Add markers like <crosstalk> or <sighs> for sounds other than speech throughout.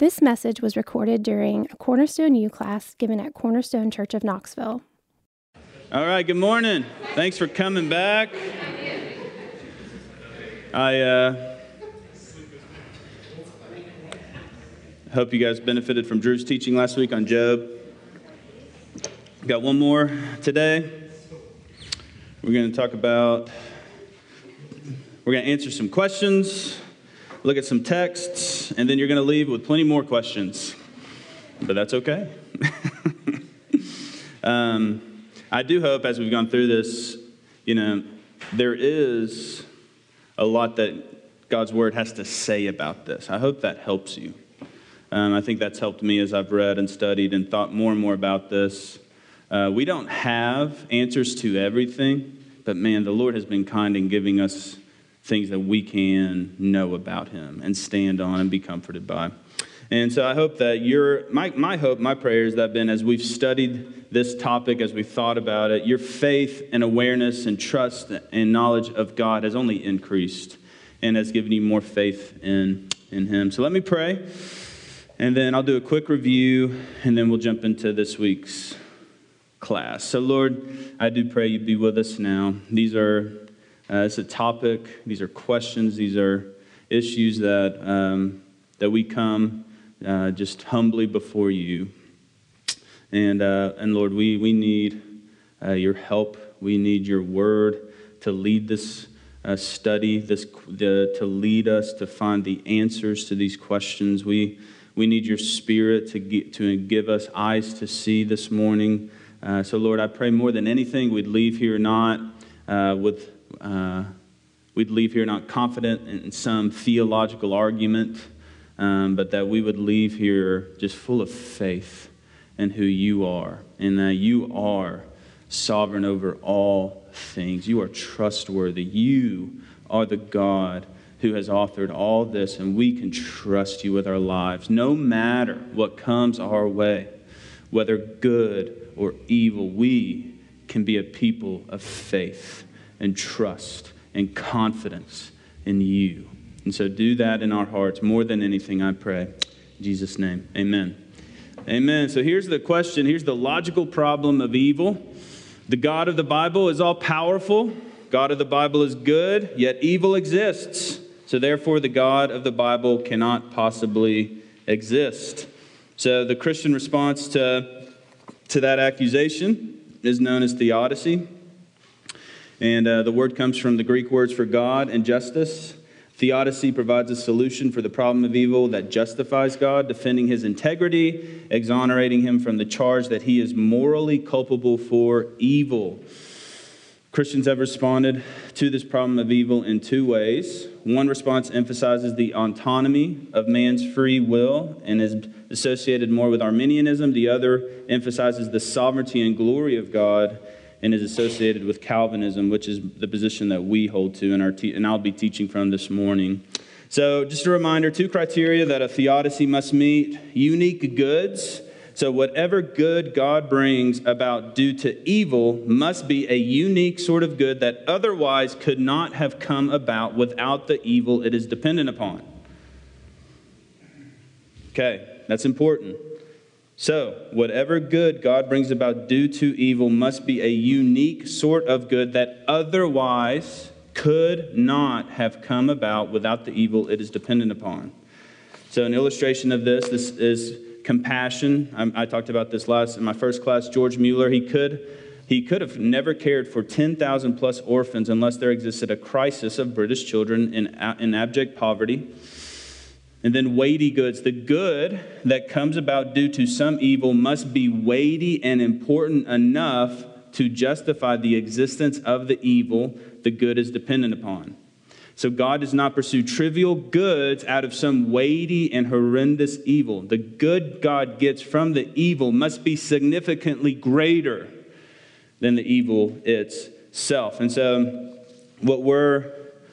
This message was recorded during a Cornerstone U class given at Cornerstone Church of Knoxville. All right, good morning. Thanks for coming back. I uh, hope you guys benefited from Drew's teaching last week on Job. Got one more today. We're going to talk about, we're going to answer some questions look at some texts, and then you're going to leave with plenty more questions. But that's okay. <laughs> um, I do hope as we've gone through this, you know, there is a lot that God's word has to say about this. I hope that helps you. Um, I think that's helped me as I've read and studied and thought more and more about this. Uh, we don't have answers to everything, but man, the Lord has been kind in giving us things that we can know about him and stand on and be comforted by. And so I hope that your, my, my hope, my prayers that have been as we've studied this topic, as we've thought about it, your faith and awareness and trust and knowledge of God has only increased and has given you more faith in, in Him. So let me pray, and then I'll do a quick review, and then we'll jump into this week's class. So, Lord, I do pray you be with us now. These are uh, it's a topic, these are questions, these are issues that, um, that we come uh, just humbly before you. And, uh, and Lord, we, we need uh, your help. We need your word to lead this uh, study, this, the, to lead us to find the answers to these questions. We, we need your spirit to, get, to give us eyes to see this morning. Uh, so, Lord, I pray more than anything we'd leave here not with uh, we'd leave here not confident in some theological argument, um, but that we would leave here just full of faith in who you are, and that you are sovereign over all things. You are trustworthy. You are the God who has authored all this, and we can trust you with our lives, no matter what comes our way, whether good or evil. We can be a people of faith and trust and confidence in you. And so do that in our hearts more than anything, I pray. In Jesus' name, amen. Amen. So here's the question here's the logical problem of evil. The God of the Bible is all powerful, God of the Bible is good, yet evil exists. So therefore, the God of the Bible cannot possibly exist. So the Christian response to, to that accusation is known as theodicy. And uh, the word comes from the Greek words for God and justice. Theodicy provides a solution for the problem of evil that justifies God, defending his integrity, exonerating him from the charge that he is morally culpable for evil. Christians have responded to this problem of evil in two ways. One response emphasizes the autonomy of man's free will and is associated more with Arminianism. The other emphasizes the sovereignty and glory of God and is associated with Calvinism, which is the position that we hold to, in our te- and I'll be teaching from this morning. So, just a reminder two criteria that a theodicy must meet unique goods. So, whatever good God brings about due to evil must be a unique sort of good that otherwise could not have come about without the evil it is dependent upon. Okay, that's important. So, whatever good God brings about due to evil must be a unique sort of good that otherwise could not have come about without the evil it is dependent upon. So, an illustration of this, this is compassion. I, I talked about this last in my first class. George Mueller, he could, he could have never cared for 10,000 plus orphans unless there existed a crisis of British children in, in abject poverty. And then weighty goods. The good that comes about due to some evil must be weighty and important enough to justify the existence of the evil the good is dependent upon. So God does not pursue trivial goods out of some weighty and horrendous evil. The good God gets from the evil must be significantly greater than the evil itself. And so, what we're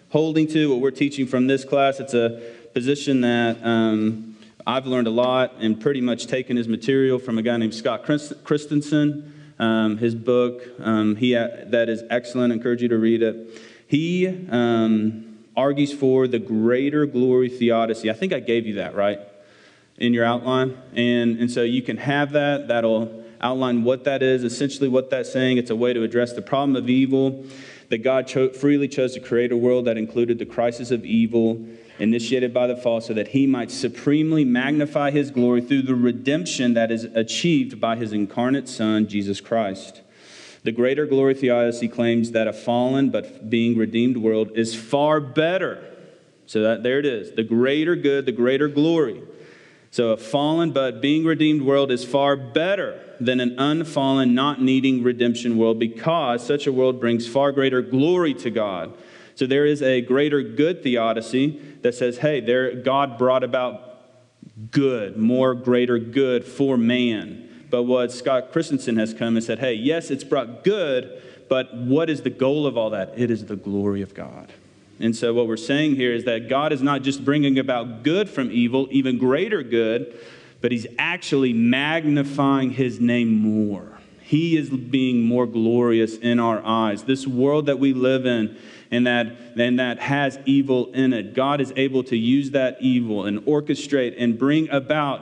holding to, what we're teaching from this class, it's a position that um, I've learned a lot and pretty much taken his material from a guy named Scott Christensen. Um, his book, um, he, that is excellent. I encourage you to read it. He um, argues for the greater glory theodicy. I think I gave you that, right? in your outline. And, and so you can have that. That'll outline what that is, essentially what that's saying. It's a way to address the problem of evil, that God cho- freely chose to create a world that included the crisis of evil initiated by the fall so that he might supremely magnify his glory through the redemption that is achieved by his incarnate Son, Jesus Christ. The greater glory theodicy claims that a fallen but being redeemed world is far better. So that there it is. The greater good, the greater glory. So a fallen but being redeemed world is far better than an unfallen, not needing redemption world because such a world brings far greater glory to God. So there is a greater good theodicy that says, hey, there, God brought about good, more greater good for man. But what Scott Christensen has come and said, hey, yes, it's brought good, but what is the goal of all that? It is the glory of God. And so, what we're saying here is that God is not just bringing about good from evil, even greater good, but He's actually magnifying His name more. He is being more glorious in our eyes. This world that we live in and that, and that has evil in it, God is able to use that evil and orchestrate and bring about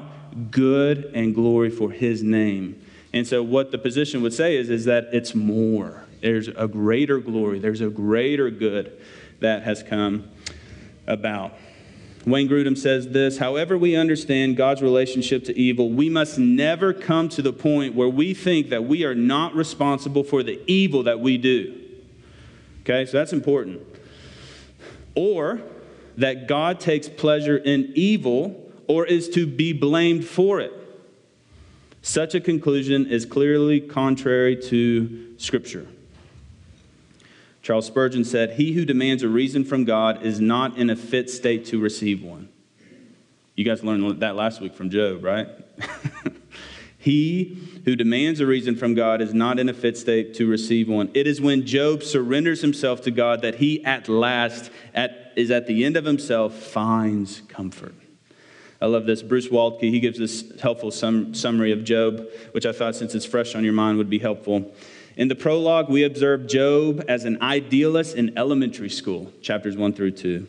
good and glory for His name. And so, what the position would say is, is that it's more. There's a greater glory, there's a greater good that has come about. Wayne Grudem says this However, we understand God's relationship to evil, we must never come to the point where we think that we are not responsible for the evil that we do. Okay, so that's important. Or that God takes pleasure in evil or is to be blamed for it. Such a conclusion is clearly contrary to Scripture. Charles Spurgeon said, He who demands a reason from God is not in a fit state to receive one. You guys learned that last week from Job, right? <laughs> he who demands a reason from God is not in a fit state to receive one. It is when Job surrenders himself to God that he at last at, is at the end of himself finds comfort. I love this. Bruce Waltke, he gives this helpful sum, summary of Job, which I thought, since it's fresh on your mind, would be helpful. In the prologue, we observe Job as an idealist in elementary school, chapters 1 through 2.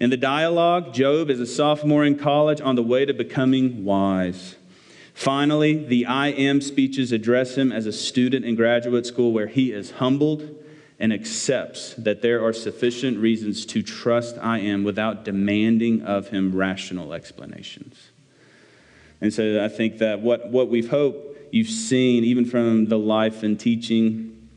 In the dialogue, Job is a sophomore in college on the way to becoming wise. Finally, the I am speeches address him as a student in graduate school where he is humbled and accepts that there are sufficient reasons to trust I am without demanding of him rational explanations. And so I think that what, what we've hoped you've seen, even from the life and teaching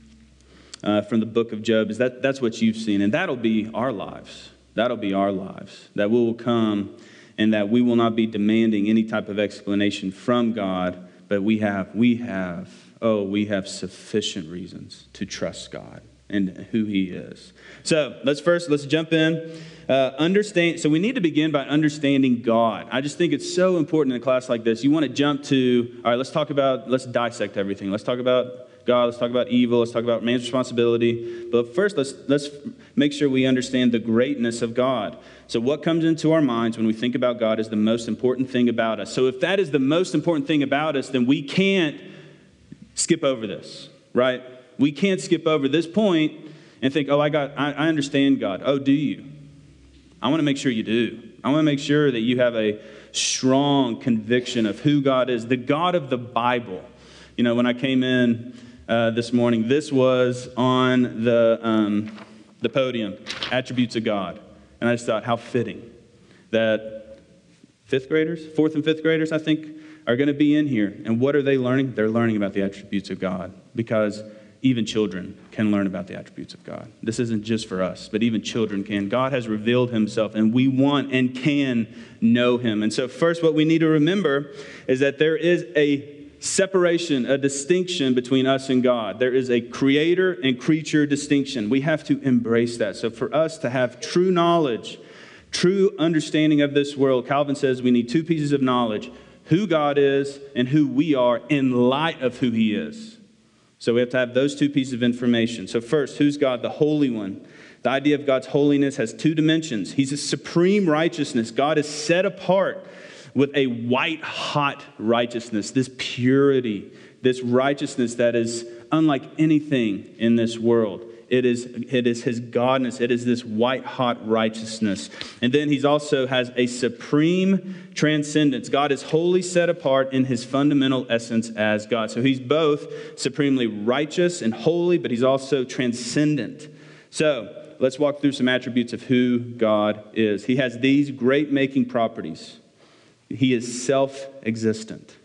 uh, from the book of Job, is that that's what you've seen. And that'll be our lives. That'll be our lives. That we will come and that we will not be demanding any type of explanation from God, but we have, we have, oh, we have sufficient reasons to trust God and who He is. So let's first, let's jump in. Uh, understand, so we need to begin by understanding God. I just think it's so important in a class like this. You want to jump to, all right, let's talk about, let's dissect everything. Let's talk about God, let's talk about evil, let's talk about man's responsibility. But first, let's, let's make sure we understand the greatness of God. So, what comes into our minds when we think about God is the most important thing about us. So, if that is the most important thing about us, then we can't skip over this, right? We can't skip over this point and think, oh, I got, I, I understand God. Oh, do you? I want to make sure you do. I want to make sure that you have a strong conviction of who God is, the God of the Bible. You know, when I came in uh, this morning, this was on the, um, the podium, attributes of God. And I just thought, how fitting that fifth graders, fourth and fifth graders, I think, are going to be in here. And what are they learning? They're learning about the attributes of God because even children can learn about the attributes of God. This isn't just for us, but even children can. God has revealed himself, and we want and can know him. And so, first, what we need to remember is that there is a separation, a distinction between us and God. There is a creator and creature distinction. We have to embrace that. So, for us to have true knowledge, true understanding of this world, Calvin says we need two pieces of knowledge who God is and who we are in light of who he is. So we have to have those two pieces of information. So, first, who's God? The Holy One. The idea of God's holiness has two dimensions. He's a supreme righteousness. God is set apart with a white hot righteousness, this purity, this righteousness that is unlike anything in this world. It is, it is his godness. It is this white hot righteousness. And then he also has a supreme transcendence. God is wholly set apart in his fundamental essence as God. So he's both supremely righteous and holy, but he's also transcendent. So let's walk through some attributes of who God is. He has these great making properties. He is self existent.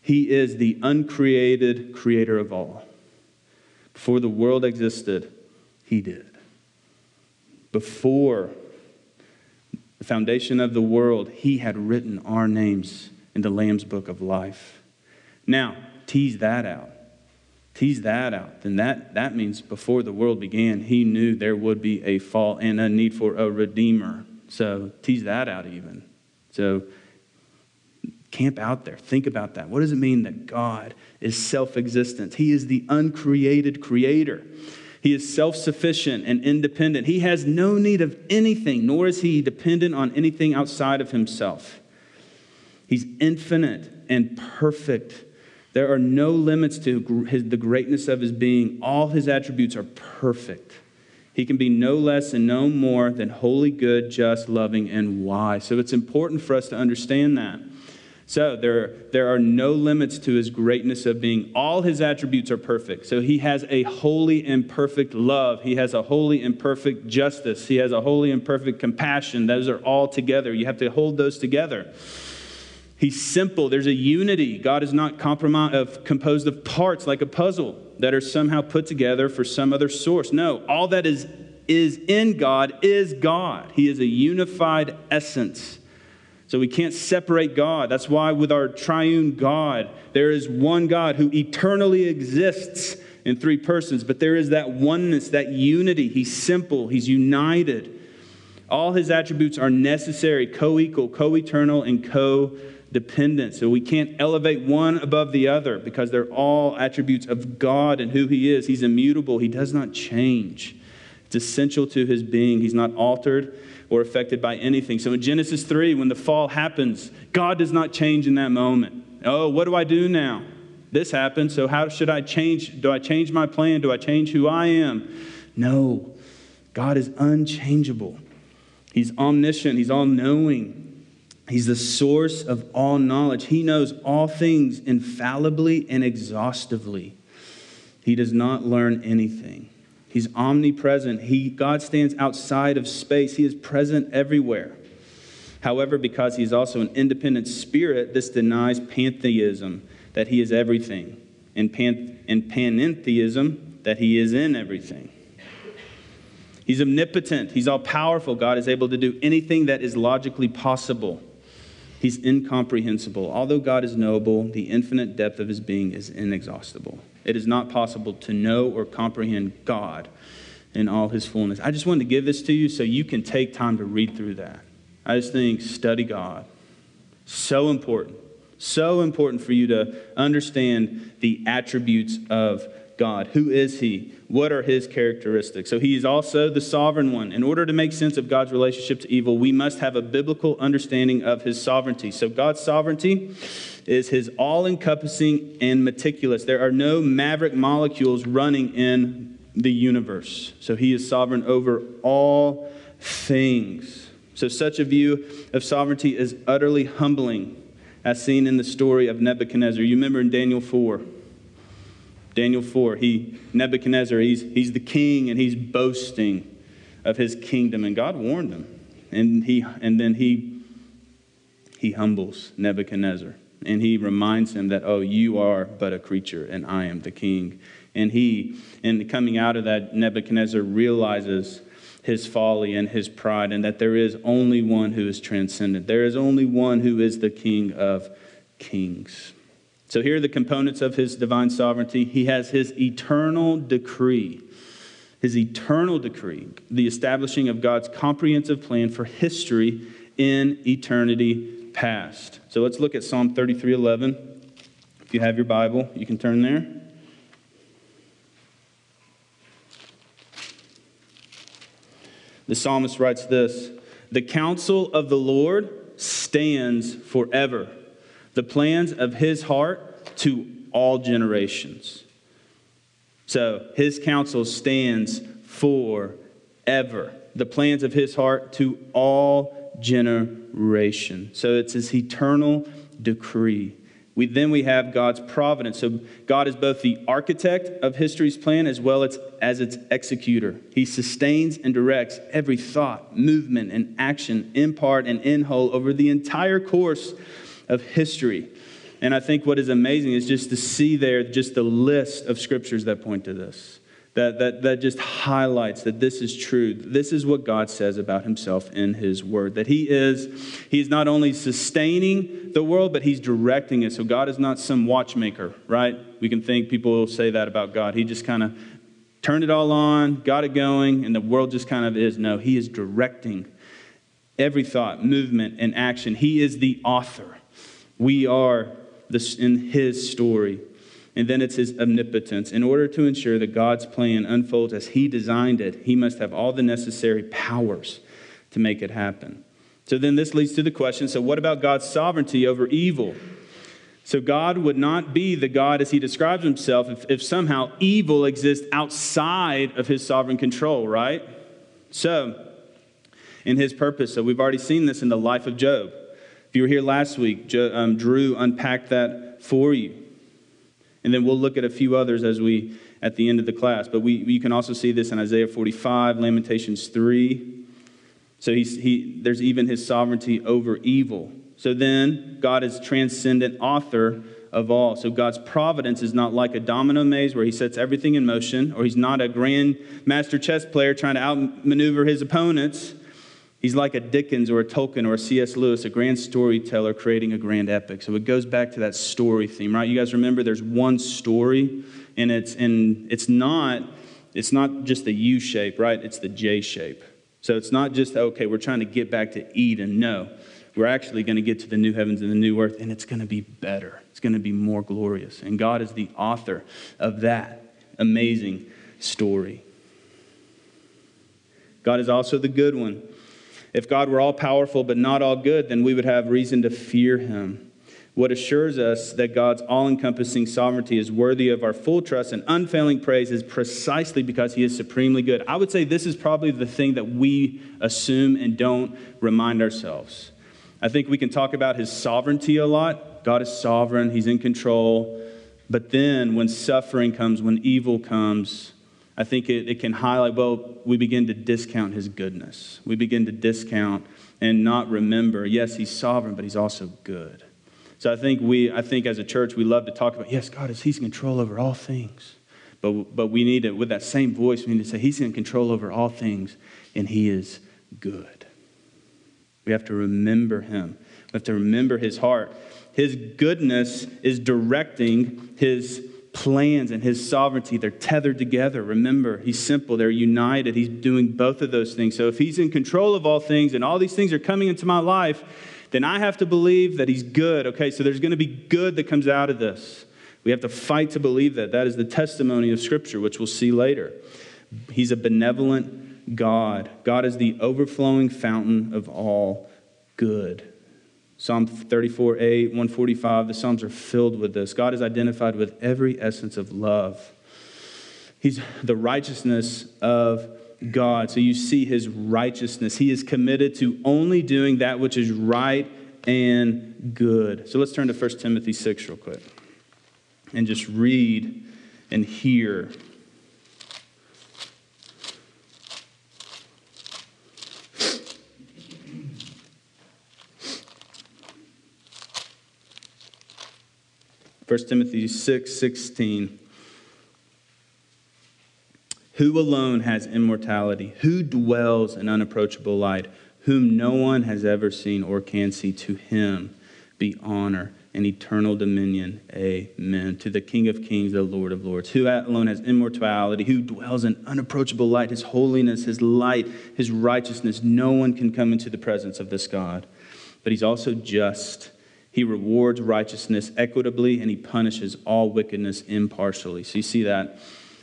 He is the uncreated creator of all. Before the world existed, He did. Before the foundation of the world, He had written our names in the Lamb's book of life. Now, tease that out. Tease that out. Then that, that means before the world began, He knew there would be a fall and a need for a redeemer. So tease that out even. So Camp out there. Think about that. What does it mean that God is self existent? He is the uncreated creator. He is self sufficient and independent. He has no need of anything, nor is he dependent on anything outside of himself. He's infinite and perfect. There are no limits to his, the greatness of his being. All his attributes are perfect. He can be no less and no more than holy, good, just, loving, and wise. So it's important for us to understand that. So there, there are no limits to his greatness of being. All his attributes are perfect. So he has a holy and perfect love. He has a holy and perfect justice. He has a holy and perfect compassion. Those are all together. You have to hold those together. He's simple. There's a unity. God is not of, composed of parts like a puzzle that are somehow put together for some other source. No, all that is, is in God is God. He is a unified essence. So we can't separate God. That's why, with our triune God, there is one God who eternally exists in three persons, but there is that oneness, that unity. He's simple, He's united. All His attributes are necessary, co equal, co eternal, and co dependent. So we can't elevate one above the other because they're all attributes of God and who He is. He's immutable, He does not change. It's essential to His being, He's not altered or affected by anything. So in Genesis 3, when the fall happens, God does not change in that moment. Oh, what do I do now? This happened, so how should I change? Do I change my plan? Do I change who I am? No. God is unchangeable. He's omniscient, He's all knowing. He's the source of all knowledge. He knows all things infallibly and exhaustively. He does not learn anything. He's omnipresent. He, God stands outside of space, He is present everywhere. However, because He's also an independent spirit, this denies pantheism, that He is everything, and, pan, and panentheism, that He is in everything. He's omnipotent. He's all powerful. God is able to do anything that is logically possible. He's incomprehensible. Although God is knowable, the infinite depth of his being is inexhaustible. It is not possible to know or comprehend God in all his fullness. I just wanted to give this to you so you can take time to read through that. I just think study God. So important. So important for you to understand the attributes of God. Who is He? What are His characteristics? So He is also the sovereign one. In order to make sense of God's relationship to evil, we must have a biblical understanding of His sovereignty. So God's sovereignty is His all encompassing and meticulous. There are no maverick molecules running in the universe. So He is sovereign over all things. So, such a view of sovereignty is utterly humbling, as seen in the story of Nebuchadnezzar. You remember in Daniel 4 Daniel 4, he, Nebuchadnezzar, he's, he's the king and he's boasting of his kingdom. And God warned him. And, he, and then he, he humbles Nebuchadnezzar. And he reminds him that, oh, you are but a creature and I am the king. And he, and coming out of that, Nebuchadnezzar realizes his folly and his pride and that there is only one who is transcendent. There is only one who is the king of kings. So here are the components of his divine sovereignty. He has his eternal decree, his eternal decree, the establishing of God's comprehensive plan for history in eternity past. So let's look at Psalm 33:11. If you have your Bible, you can turn there. The psalmist writes this The counsel of the Lord stands forever the plans of his heart to all generations. So his counsel stands forever. The plans of his heart to all generation. So it's his eternal decree. We, then we have God's providence. So God is both the architect of history's plan as well as, as its executor. He sustains and directs every thought, movement, and action in part and in whole over the entire course of history. And I think what is amazing is just to see there just the list of scriptures that point to this that, that, that just highlights that this is true. This is what God says about himself in his word. That he is, he's not only sustaining the world, but he's directing it. So God is not some watchmaker, right? We can think people will say that about God. He just kind of turned it all on, got it going, and the world just kind of is. No, he is directing every thought, movement, and action. He is the author. We are in his story and then it's his omnipotence. In order to ensure that God's plan unfolds as he designed it, he must have all the necessary powers to make it happen. So then this leads to the question so, what about God's sovereignty over evil? So, God would not be the God as he describes himself if, if somehow evil exists outside of his sovereign control, right? So, in his purpose, so we've already seen this in the life of Job. You were here last week, um, Drew unpacked that for you. And then we'll look at a few others as we at the end of the class. But we, you can also see this in Isaiah 45, Lamentations 3. So he's, he, there's even his sovereignty over evil. So then, God is transcendent author of all. So God's providence is not like a domino maze where he sets everything in motion, or he's not a grand master chess player trying to outmaneuver his opponents. He's like a Dickens or a Tolkien or a C.S. Lewis, a grand storyteller creating a grand epic. So it goes back to that story theme, right? You guys remember there's one story, and it's and it's not it's not just the U shape, right? It's the J shape. So it's not just okay, we're trying to get back to Eden. No, we're actually going to get to the new heavens and the new earth, and it's going to be better. It's going to be more glorious. And God is the author of that amazing story. God is also the good one. If God were all powerful but not all good, then we would have reason to fear him. What assures us that God's all encompassing sovereignty is worthy of our full trust and unfailing praise is precisely because he is supremely good. I would say this is probably the thing that we assume and don't remind ourselves. I think we can talk about his sovereignty a lot. God is sovereign, he's in control. But then when suffering comes, when evil comes, I think it, it can highlight, well, we begin to discount his goodness. We begin to discount and not remember, yes, he's sovereign, but he's also good. So I think we, I think as a church, we love to talk about, yes, God is, he's in control over all things. But, but we need to, with that same voice, we need to say, he's in control over all things, and he is good. We have to remember him. We have to remember his heart. His goodness is directing his plans and his sovereignty, they're tethered together. Remember, he's simple, they're united. He's doing both of those things. So if he's in control of all things and all these things are coming into my life, then I have to believe that he's good. Okay, so there's going to be good that comes out of this. We have to fight to believe that. That is the testimony of Scripture, which we'll see later. He's a benevolent God. God is the overflowing fountain of all good. Psalm 34, 8, 145, the Psalms are filled with this. God is identified with every essence of love. He's the righteousness of God. So you see his righteousness. He is committed to only doing that which is right and good. So let's turn to 1 Timothy 6 real quick and just read and hear 1 Timothy 6 16. Who alone has immortality? Who dwells in unapproachable light? Whom no one has ever seen or can see, to him be honor and eternal dominion. Amen. To the King of kings, the Lord of lords, who alone has immortality, who dwells in unapproachable light, his holiness, his light, his righteousness. No one can come into the presence of this God. But he's also just he rewards righteousness equitably and he punishes all wickedness impartially. So you see that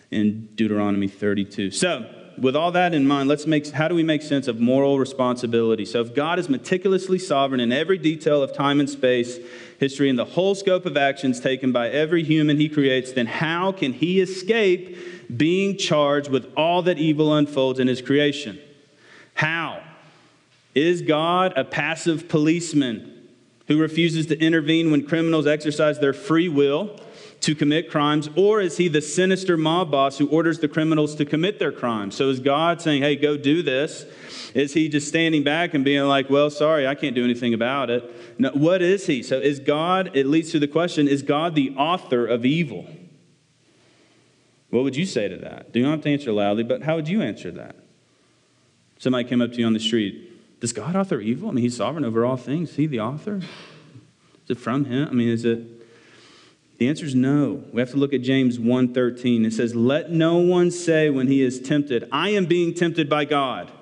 in Deuteronomy 32. So with all that in mind, let's make how do we make sense of moral responsibility? So if God is meticulously sovereign in every detail of time and space, history, and the whole scope of actions taken by every human he creates, then how can he escape being charged with all that evil unfolds in his creation? How? Is God a passive policeman who refuses to intervene when criminals exercise their free will to commit crimes? Or is he the sinister mob boss who orders the criminals to commit their crimes? So is God saying, hey, go do this? Is he just standing back and being like, well, sorry, I can't do anything about it? No, what is he? So is God, it leads to the question, is God the author of evil? What would you say to that? Do you not have to answer loudly, but how would you answer that? Somebody came up to you on the street. Does God author evil? I mean, he's sovereign over all things. Is he the author? Is it from him? I mean, is it the answer is no. We have to look at James 1:13. It says, "Let no one say when he is tempted, I am being tempted by God,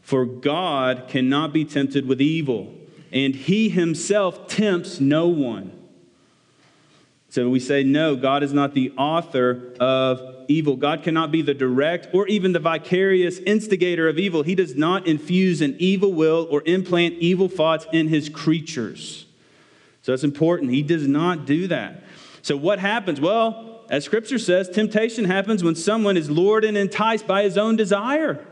for God cannot be tempted with evil, and he himself tempts no one." So we say, no, God is not the author of evil. God cannot be the direct or even the vicarious instigator of evil. He does not infuse an evil will or implant evil thoughts in his creatures. So it's important. He does not do that. So, what happens? Well, as scripture says, temptation happens when someone is lured and enticed by his own desire,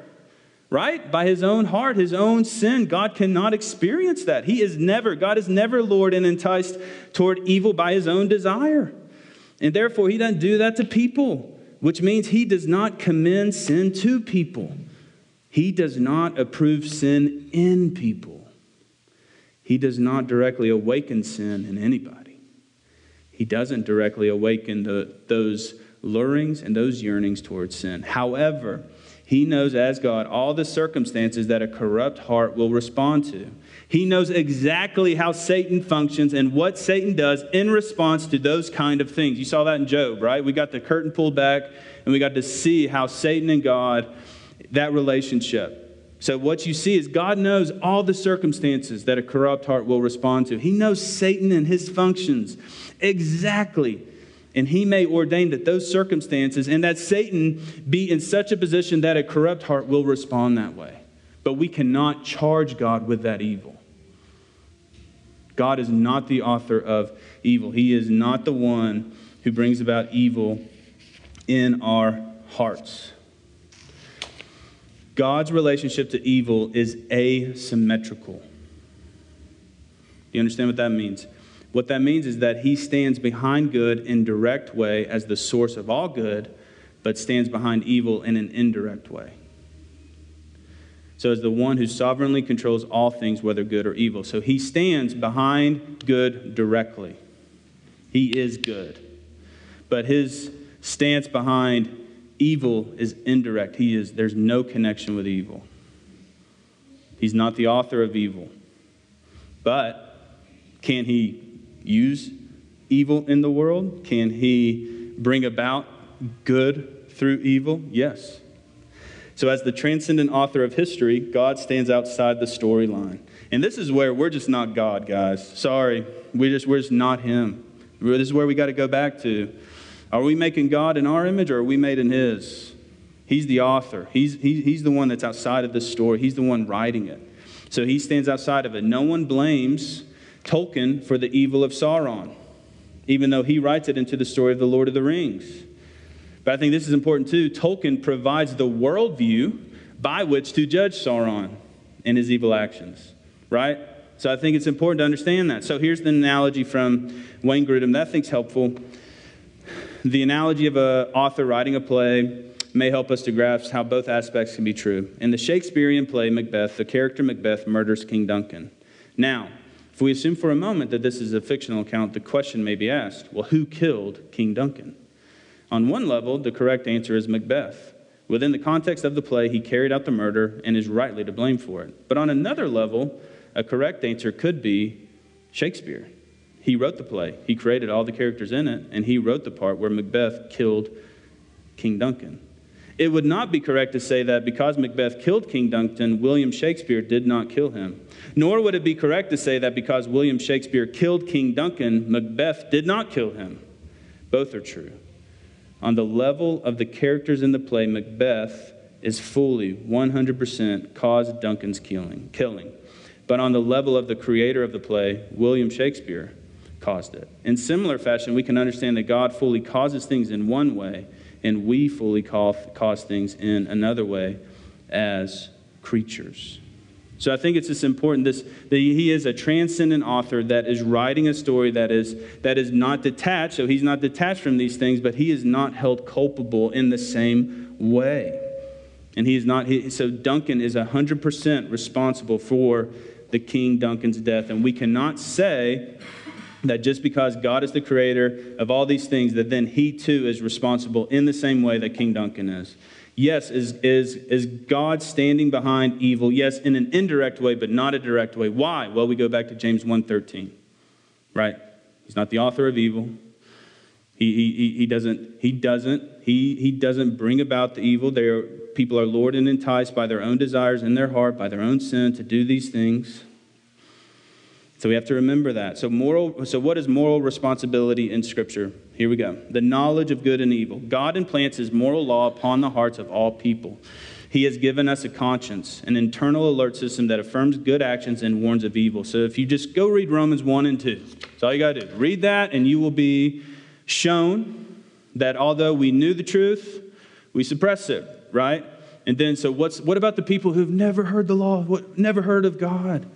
right? By his own heart, his own sin. God cannot experience that. He is never, God is never lured and enticed toward evil by his own desire. And therefore, he doesn't do that to people, which means he does not commend sin to people. He does not approve sin in people. He does not directly awaken sin in anybody. He doesn't directly awaken the, those lurings and those yearnings towards sin. However, he knows as God all the circumstances that a corrupt heart will respond to. He knows exactly how Satan functions and what Satan does in response to those kind of things. You saw that in Job, right? We got the curtain pulled back and we got to see how Satan and God, that relationship. So, what you see is God knows all the circumstances that a corrupt heart will respond to. He knows Satan and his functions exactly. And he may ordain that those circumstances and that Satan be in such a position that a corrupt heart will respond that way. But we cannot charge God with that evil. God is not the author of evil, He is not the one who brings about evil in our hearts. God's relationship to evil is asymmetrical. Do you understand what that means? What that means is that he stands behind good in direct way as the source of all good, but stands behind evil in an indirect way. So, as the one who sovereignly controls all things, whether good or evil. So, he stands behind good directly. He is good. But his stance behind evil is indirect. He is, there's no connection with evil. He's not the author of evil. But can he use evil in the world? Can he bring about good through evil? Yes. So, as the transcendent author of history, God stands outside the storyline. And this is where we're just not God, guys. Sorry. We just, we're just not Him. This is where we got to go back to. Are we making God in our image or are we made in His? He's the author. He's, he, he's the one that's outside of this story. He's the one writing it. So he stands outside of it. No one blames Tolkien for the evil of Sauron, even though he writes it into the story of the Lord of the Rings. But I think this is important too. Tolkien provides the worldview by which to judge Sauron and his evil actions, right? So I think it's important to understand that. So here's the analogy from Wayne Grudem that I think's helpful. The analogy of an author writing a play may help us to grasp how both aspects can be true. In the Shakespearean play Macbeth, the character Macbeth murders King Duncan. Now, if we assume for a moment that this is a fictional account, the question may be asked well, who killed King Duncan? On one level, the correct answer is Macbeth. Within the context of the play, he carried out the murder and is rightly to blame for it. But on another level, a correct answer could be Shakespeare. He wrote the play, he created all the characters in it, and he wrote the part where Macbeth killed King Duncan. It would not be correct to say that because Macbeth killed King Duncan, William Shakespeare did not kill him. Nor would it be correct to say that because William Shakespeare killed King Duncan, Macbeth did not kill him. Both are true. On the level of the characters in the play, Macbeth is fully 100% caused Duncan's killing, killing. But on the level of the creator of the play, William Shakespeare caused it. In similar fashion, we can understand that God fully causes things in one way, and we fully cause things in another way as creatures. So I think it's just important this, that he is a transcendent author that is writing a story that is, that is not detached. So he's not detached from these things, but he is not held culpable in the same way. And he is not, he, so Duncan is 100% responsible for the King Duncan's death. And we cannot say that just because God is the creator of all these things, that then he too is responsible in the same way that King Duncan is. Yes, is, is, is God standing behind evil? Yes, in an indirect way, but not a direct way. Why? Well, we go back to James 1.13, right? He's not the author of evil. He, he, he, doesn't, he, doesn't, he, he doesn't bring about the evil. They are, people are lured and enticed by their own desires in their heart, by their own sin to do these things. So we have to remember that. So moral so what is moral responsibility in scripture? Here we go. The knowledge of good and evil. God implants his moral law upon the hearts of all people. He has given us a conscience, an internal alert system that affirms good actions and warns of evil. So if you just go read Romans 1 and 2, that's all you got to do. Read that, and you will be shown that although we knew the truth, we suppress it, right? And then, so what's, what about the people who've never heard the law, what, never heard of God?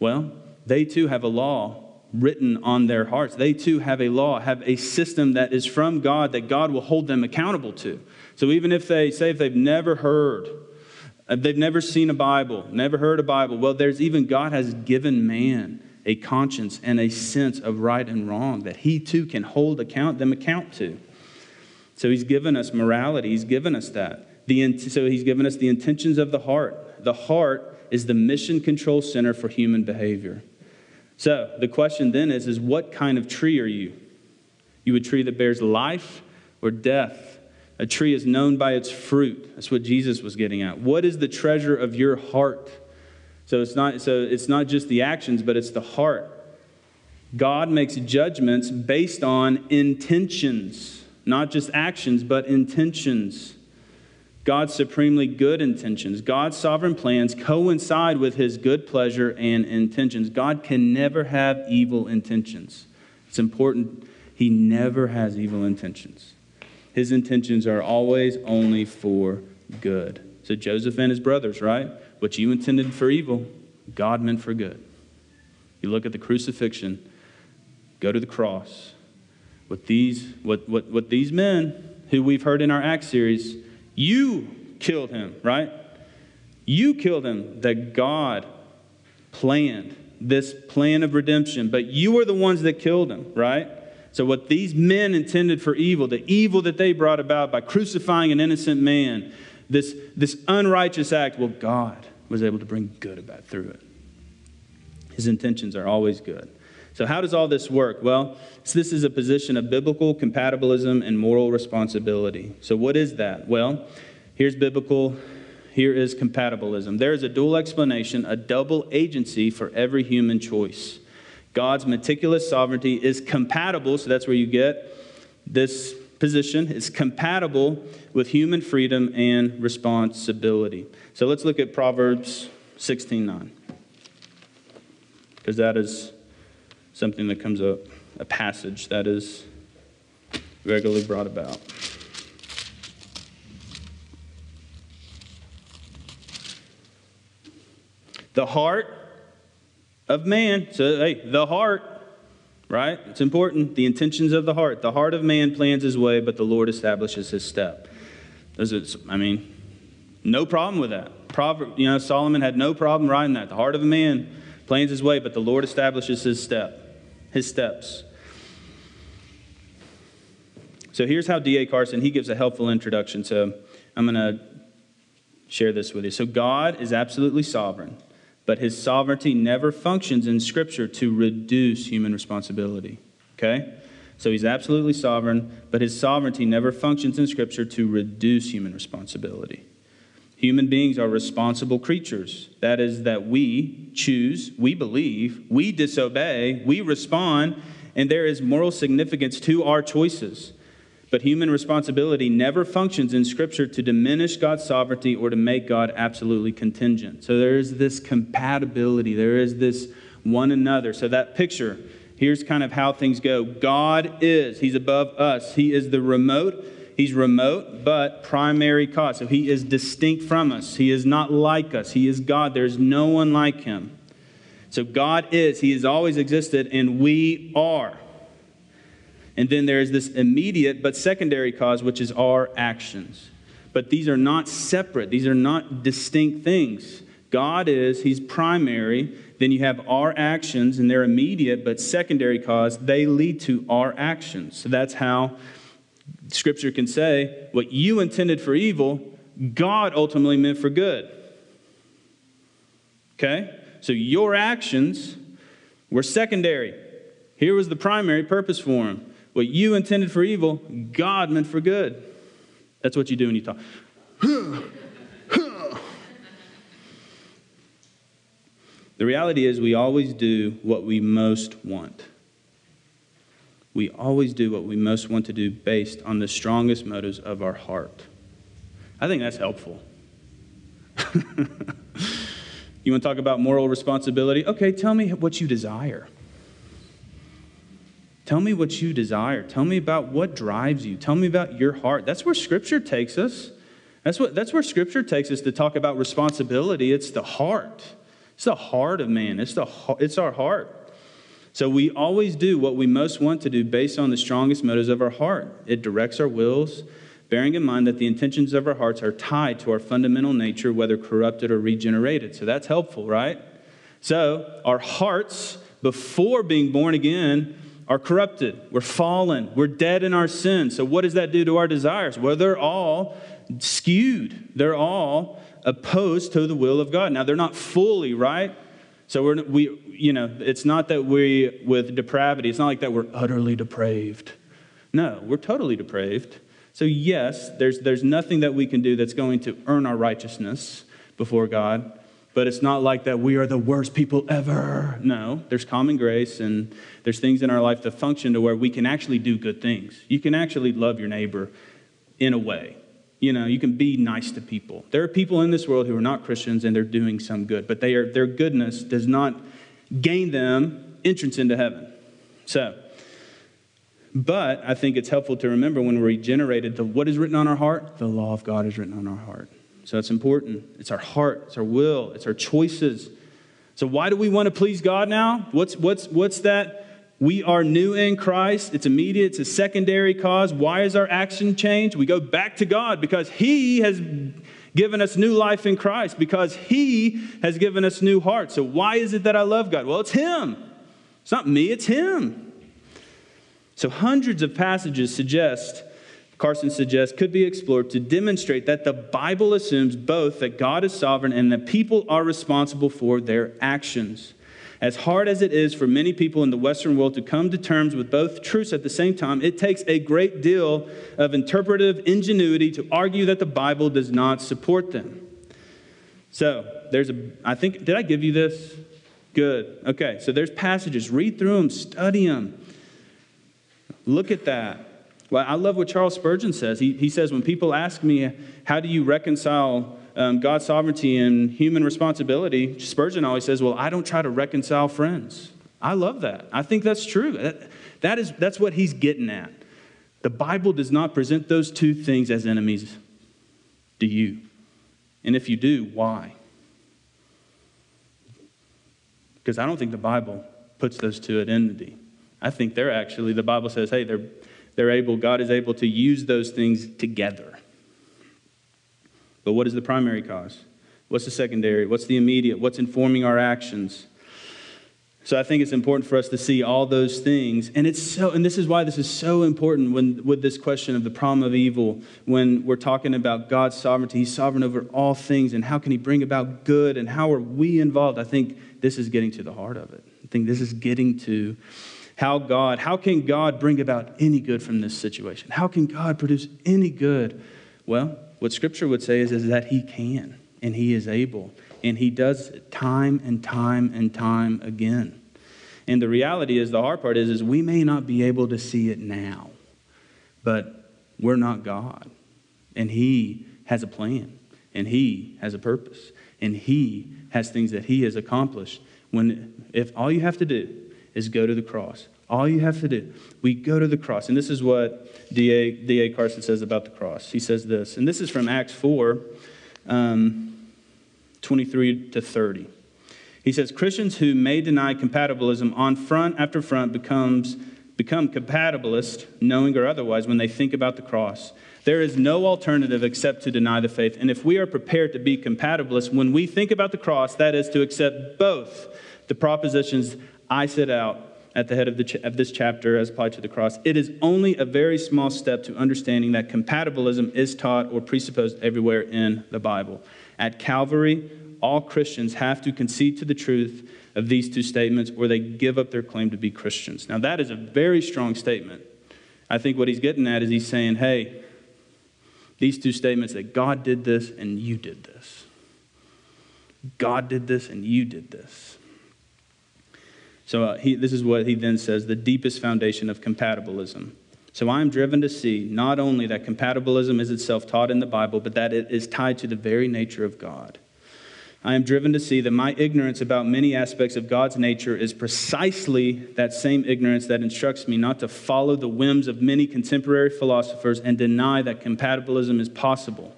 Well, they too have a law written on their hearts. They too have a law, have a system that is from God that God will hold them accountable to. So even if they say if they've never heard, they've never seen a Bible, never heard a Bible, well, there's even God has given man a conscience and a sense of right and wrong that he too can hold account them account to. So he's given us morality, he's given us that. The, so he's given us the intentions of the heart. The heart is the mission control center for human behavior. So the question then is, is what kind of tree are you? You a tree that bears life or death? A tree is known by its fruit. That's what Jesus was getting at. What is the treasure of your heart? So it's not, so it's not just the actions, but it's the heart. God makes judgments based on intentions, not just actions, but intentions. God's supremely good intentions, God's sovereign plans coincide with his good pleasure and intentions. God can never have evil intentions. It's important. He never has evil intentions. His intentions are always only for good. So Joseph and his brothers, right? What you intended for evil, God meant for good. You look at the crucifixion, go to the cross. What these, what, what, what these men who we've heard in our Acts series, you killed him, right? You killed him that God planned this plan of redemption, but you were the ones that killed him, right? So, what these men intended for evil, the evil that they brought about by crucifying an innocent man, this, this unrighteous act, well, God was able to bring good about through it. His intentions are always good. So, how does all this work? Well, so this is a position of biblical compatibilism and moral responsibility. So, what is that? Well, here's biblical, here is compatibilism. There is a dual explanation, a double agency for every human choice. God's meticulous sovereignty is compatible, so that's where you get this position. It's compatible with human freedom and responsibility. So let's look at Proverbs 16:9. Because that is something that comes up, a passage that is regularly brought about. The heart of man, so hey, the heart, right? It's important. The intentions of the heart. The heart of man plans his way, but the Lord establishes his step. Does I mean, no problem with that. Proverb, you know, Solomon had no problem writing that. The heart of a man plans his way, but the Lord establishes his step his steps. So here's how D.A. Carson, he gives a helpful introduction. So I'm going to share this with you. So God is absolutely sovereign, but his sovereignty never functions in Scripture to reduce human responsibility. Okay? So he's absolutely sovereign, but his sovereignty never functions in Scripture to reduce human responsibility. Human beings are responsible creatures. That is, that we choose, we believe, we disobey, we respond, and there is moral significance to our choices. But human responsibility never functions in Scripture to diminish God's sovereignty or to make God absolutely contingent. So there is this compatibility, there is this one another. So that picture, here's kind of how things go God is, He's above us, He is the remote. He's remote, but primary cause. So he is distinct from us. He is not like us. He is God. There's no one like him. So God is, He has always existed, and we are. And then there is this immediate but secondary cause, which is our actions. But these are not separate, these are not distinct things. God is, He's primary. Then you have our actions, and they're immediate but secondary cause. They lead to our actions. So that's how Scripture can say what you intended for evil, God ultimately meant for good. Okay? So your actions were secondary. Here was the primary purpose for them. What you intended for evil, God meant for good. That's what you do when you talk. <sighs> the reality is, we always do what we most want. We always do what we most want to do based on the strongest motives of our heart. I think that's helpful. <laughs> you want to talk about moral responsibility? Okay, tell me what you desire. Tell me what you desire. Tell me about what drives you. Tell me about your heart. That's where Scripture takes us. That's, what, that's where Scripture takes us to talk about responsibility. It's the heart. It's the heart of man. It's, the, it's our heart. So we always do what we most want to do based on the strongest motives of our heart. It directs our wills, bearing in mind that the intentions of our hearts are tied to our fundamental nature, whether corrupted or regenerated. So that's helpful, right? So our hearts, before being born again, are corrupted. We're fallen. We're dead in our sins. So, what does that do to our desires? Well, they're all skewed, they're all opposed to the will of God. Now, they're not fully, right? So, we're, we, you know, it's not that we, with depravity, it's not like that we're utterly depraved. No, we're totally depraved. So, yes, there's, there's nothing that we can do that's going to earn our righteousness before God but it's not like that we are the worst people ever. No, there's common grace and there's things in our life that function to where we can actually do good things. You can actually love your neighbor in a way. You know, you can be nice to people. There are people in this world who are not Christians and they're doing some good, but they are, their goodness does not gain them entrance into heaven. So, but I think it's helpful to remember when we're regenerated, the, what is written on our heart? The law of God is written on our heart. So that's important. It's our heart, it's our will, it's our choices. So why do we want to please God now? What's what's what's that? We are new in Christ. It's immediate, it's a secondary cause. Why is our action changed? We go back to God because He has given us new life in Christ, because He has given us new hearts. So why is it that I love God? Well, it's Him. It's not me, it's Him. So hundreds of passages suggest Carson suggests, could be explored to demonstrate that the Bible assumes both that God is sovereign and that people are responsible for their actions. As hard as it is for many people in the Western world to come to terms with both truths at the same time, it takes a great deal of interpretive ingenuity to argue that the Bible does not support them. So, there's a, I think, did I give you this? Good. Okay, so there's passages. Read through them, study them. Look at that. Well, I love what Charles Spurgeon says. He, he says, When people ask me, how do you reconcile um, God's sovereignty and human responsibility? Spurgeon always says, Well, I don't try to reconcile friends. I love that. I think that's true. That, that is, that's what he's getting at. The Bible does not present those two things as enemies. Do you? And if you do, why? Because I don't think the Bible puts those two at enmity. I think they're actually, the Bible says, hey, they're they're able, God is able to use those things together. But what is the primary cause? What's the secondary? What's the immediate? What's informing our actions? So I think it's important for us to see all those things. And it's so and this is why this is so important when with this question of the problem of evil when we're talking about God's sovereignty. He's sovereign over all things and how can he bring about good and how are we involved? I think this is getting to the heart of it. I think this is getting to how God, how can God bring about any good from this situation? How can God produce any good? Well, what Scripture would say is, is that He can and He is able. And He does it time and time and time again. And the reality is, the hard part is, is we may not be able to see it now, but we're not God. And He has a plan, and He has a purpose, and He has things that He has accomplished. When, if all you have to do is go to the cross, all you have to do, we go to the cross. And this is what D.A. D.A. Carson says about the cross. He says this, and this is from Acts 4 um, 23 to 30. He says Christians who may deny compatibilism on front after front becomes, become compatibilist, knowing or otherwise, when they think about the cross. There is no alternative except to deny the faith. And if we are prepared to be compatibilists, when we think about the cross, that is to accept both the propositions I set out at the head of, the ch- of this chapter as applied to the cross, it is only a very small step to understanding that compatibilism is taught or presupposed everywhere in the Bible. At Calvary, all Christians have to concede to the truth of these two statements or they give up their claim to be Christians. Now, that is a very strong statement. I think what he's getting at is he's saying, hey, these two statements that God did this and you did this. God did this and you did this. So uh, he, this is what he then says the deepest foundation of compatibilism. So I am driven to see not only that compatibilism is itself taught in the Bible, but that it is tied to the very nature of God. I am driven to see that my ignorance about many aspects of God's nature is precisely that same ignorance that instructs me not to follow the whims of many contemporary philosophers and deny that compatibilism is possible.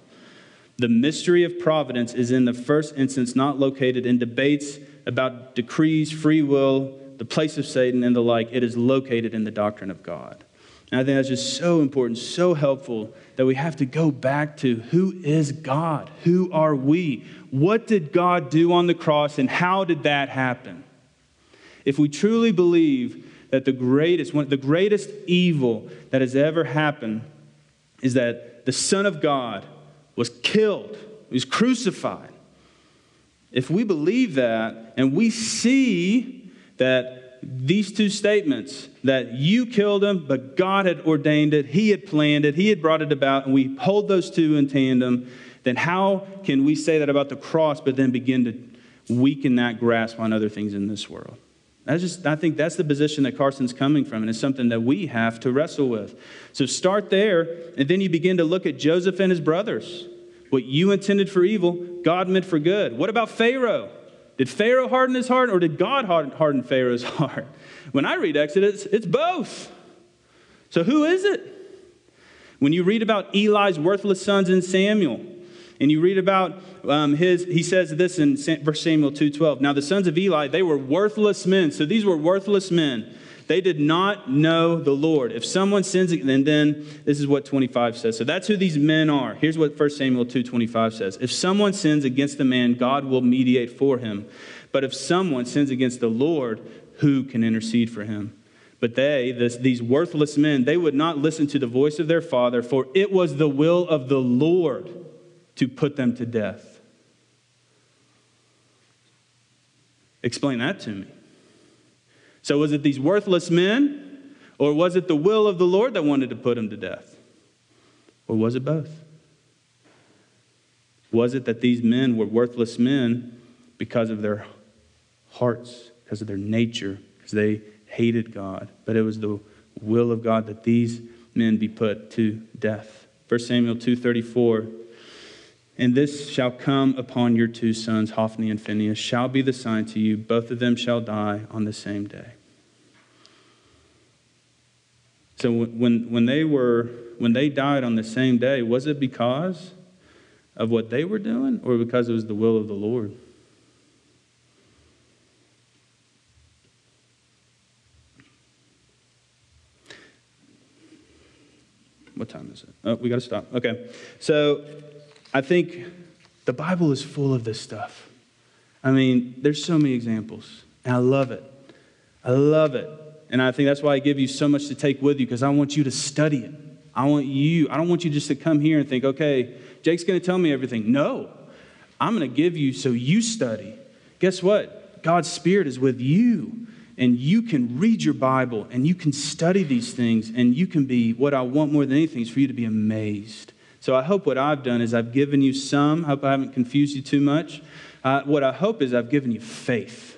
The mystery of providence is in the first instance not located in debates about decrees, free will, the place of Satan, and the like. It is located in the doctrine of God. And I think that's just so important, so helpful that we have to go back to who is God? Who are we? What did God do on the cross and how did that happen? If we truly believe that the greatest, one, the greatest evil that has ever happened is that the Son of God was killed, was crucified. If we believe that and we see that these two statements that you killed him, but God had ordained it, He had planned it, He had brought it about, and we hold those two in tandem, then how can we say that about the cross, but then begin to weaken that grasp on other things in this world? That's just, I think that's the position that Carson's coming from, and it's something that we have to wrestle with. So start there, and then you begin to look at Joseph and his brothers. What you intended for evil, God meant for good. What about Pharaoh? Did Pharaoh harden his heart or did God harden Pharaoh's <laughs> heart? When I read Exodus, it's both. So who is it? When you read about Eli's worthless sons in Samuel, and you read about um, his, he says this in 1 Samuel 2.12. Now the sons of Eli, they were worthless men. So these were worthless men. They did not know the Lord. If someone sins, and then this is what 25 says. So that's who these men are. Here's what 1 Samuel 2:25 says. If someone sins against a man, God will mediate for him. But if someone sins against the Lord, who can intercede for him? But they, this, these worthless men, they would not listen to the voice of their father, for it was the will of the Lord to put them to death. Explain that to me. So, was it these worthless men, or was it the will of the Lord that wanted to put him to death? Or was it both? Was it that these men were worthless men because of their hearts, because of their nature, because they hated God? But it was the will of God that these men be put to death. 1 Samuel 2:34 and this shall come upon your two sons, Hophni and Phinehas, shall be the sign to you. Both of them shall die on the same day. So when, when, they were, when they died on the same day, was it because of what they were doing or because it was the will of the Lord? What time is it? Oh, we got to stop. Okay. So I think the Bible is full of this stuff. I mean, there's so many examples, and I love it. I love it. And I think that's why I give you so much to take with you because I want you to study it. I want you, I don't want you just to come here and think, okay, Jake's going to tell me everything. No, I'm going to give you so you study. Guess what? God's Spirit is with you, and you can read your Bible and you can study these things, and you can be what I want more than anything is for you to be amazed so I hope what I've done is I've given you some. I hope I haven't confused you too much. Uh, what I hope is I've given you faith.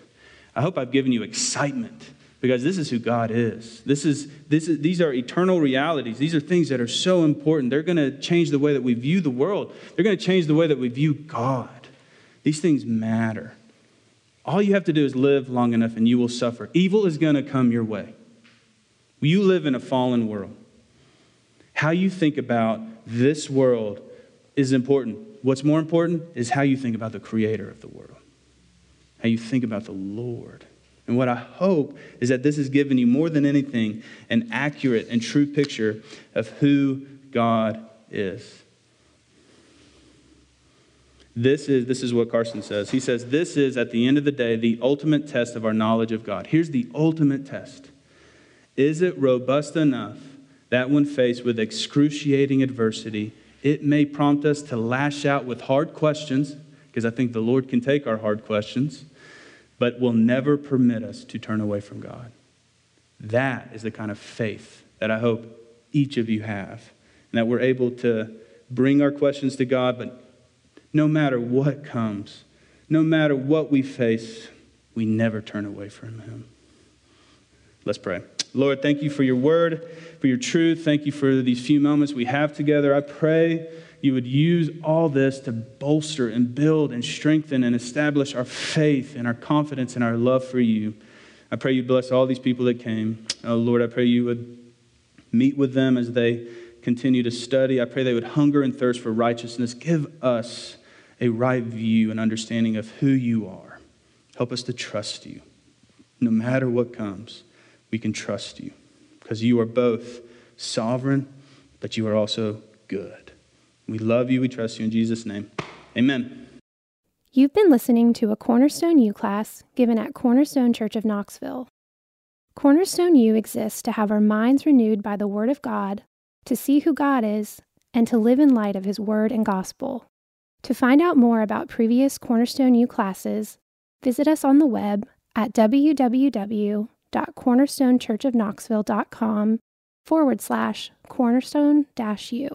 I hope I've given you excitement because this is who God is. This is, this is, these are eternal realities. These are things that are so important. They're going to change the way that we view the world, they're going to change the way that we view God. These things matter. All you have to do is live long enough and you will suffer. Evil is going to come your way. You live in a fallen world. How you think about this world is important. What's more important is how you think about the creator of the world, how you think about the Lord. And what I hope is that this has given you more than anything an accurate and true picture of who God is. This is, this is what Carson says. He says, This is, at the end of the day, the ultimate test of our knowledge of God. Here's the ultimate test Is it robust enough that when faced with excruciating adversity, it may prompt us to lash out with hard questions, because I think the Lord can take our hard questions, but will never permit us to turn away from God. That is the kind of faith that I hope each of you have, and that we're able to bring our questions to God, but no matter what comes, no matter what we face, we never turn away from Him. Let's pray. Lord, thank you for your word, for your truth. Thank you for these few moments we have together. I pray you would use all this to bolster and build and strengthen and establish our faith and our confidence and our love for you. I pray you bless all these people that came. Oh, Lord, I pray you would meet with them as they continue to study. I pray they would hunger and thirst for righteousness. Give us a right view and understanding of who you are. Help us to trust you. No matter what comes, we can trust you because you are both sovereign, but you are also good. We love you. We trust you in Jesus' name. Amen. You've been listening to a Cornerstone U class given at Cornerstone Church of Knoxville. Cornerstone U exists to have our minds renewed by the Word of God, to see who God is, and to live in light of His Word and Gospel. To find out more about previous Cornerstone U classes, visit us on the web at www.cornerstonechurchofknoxville.com forward slash cornerstone dash U.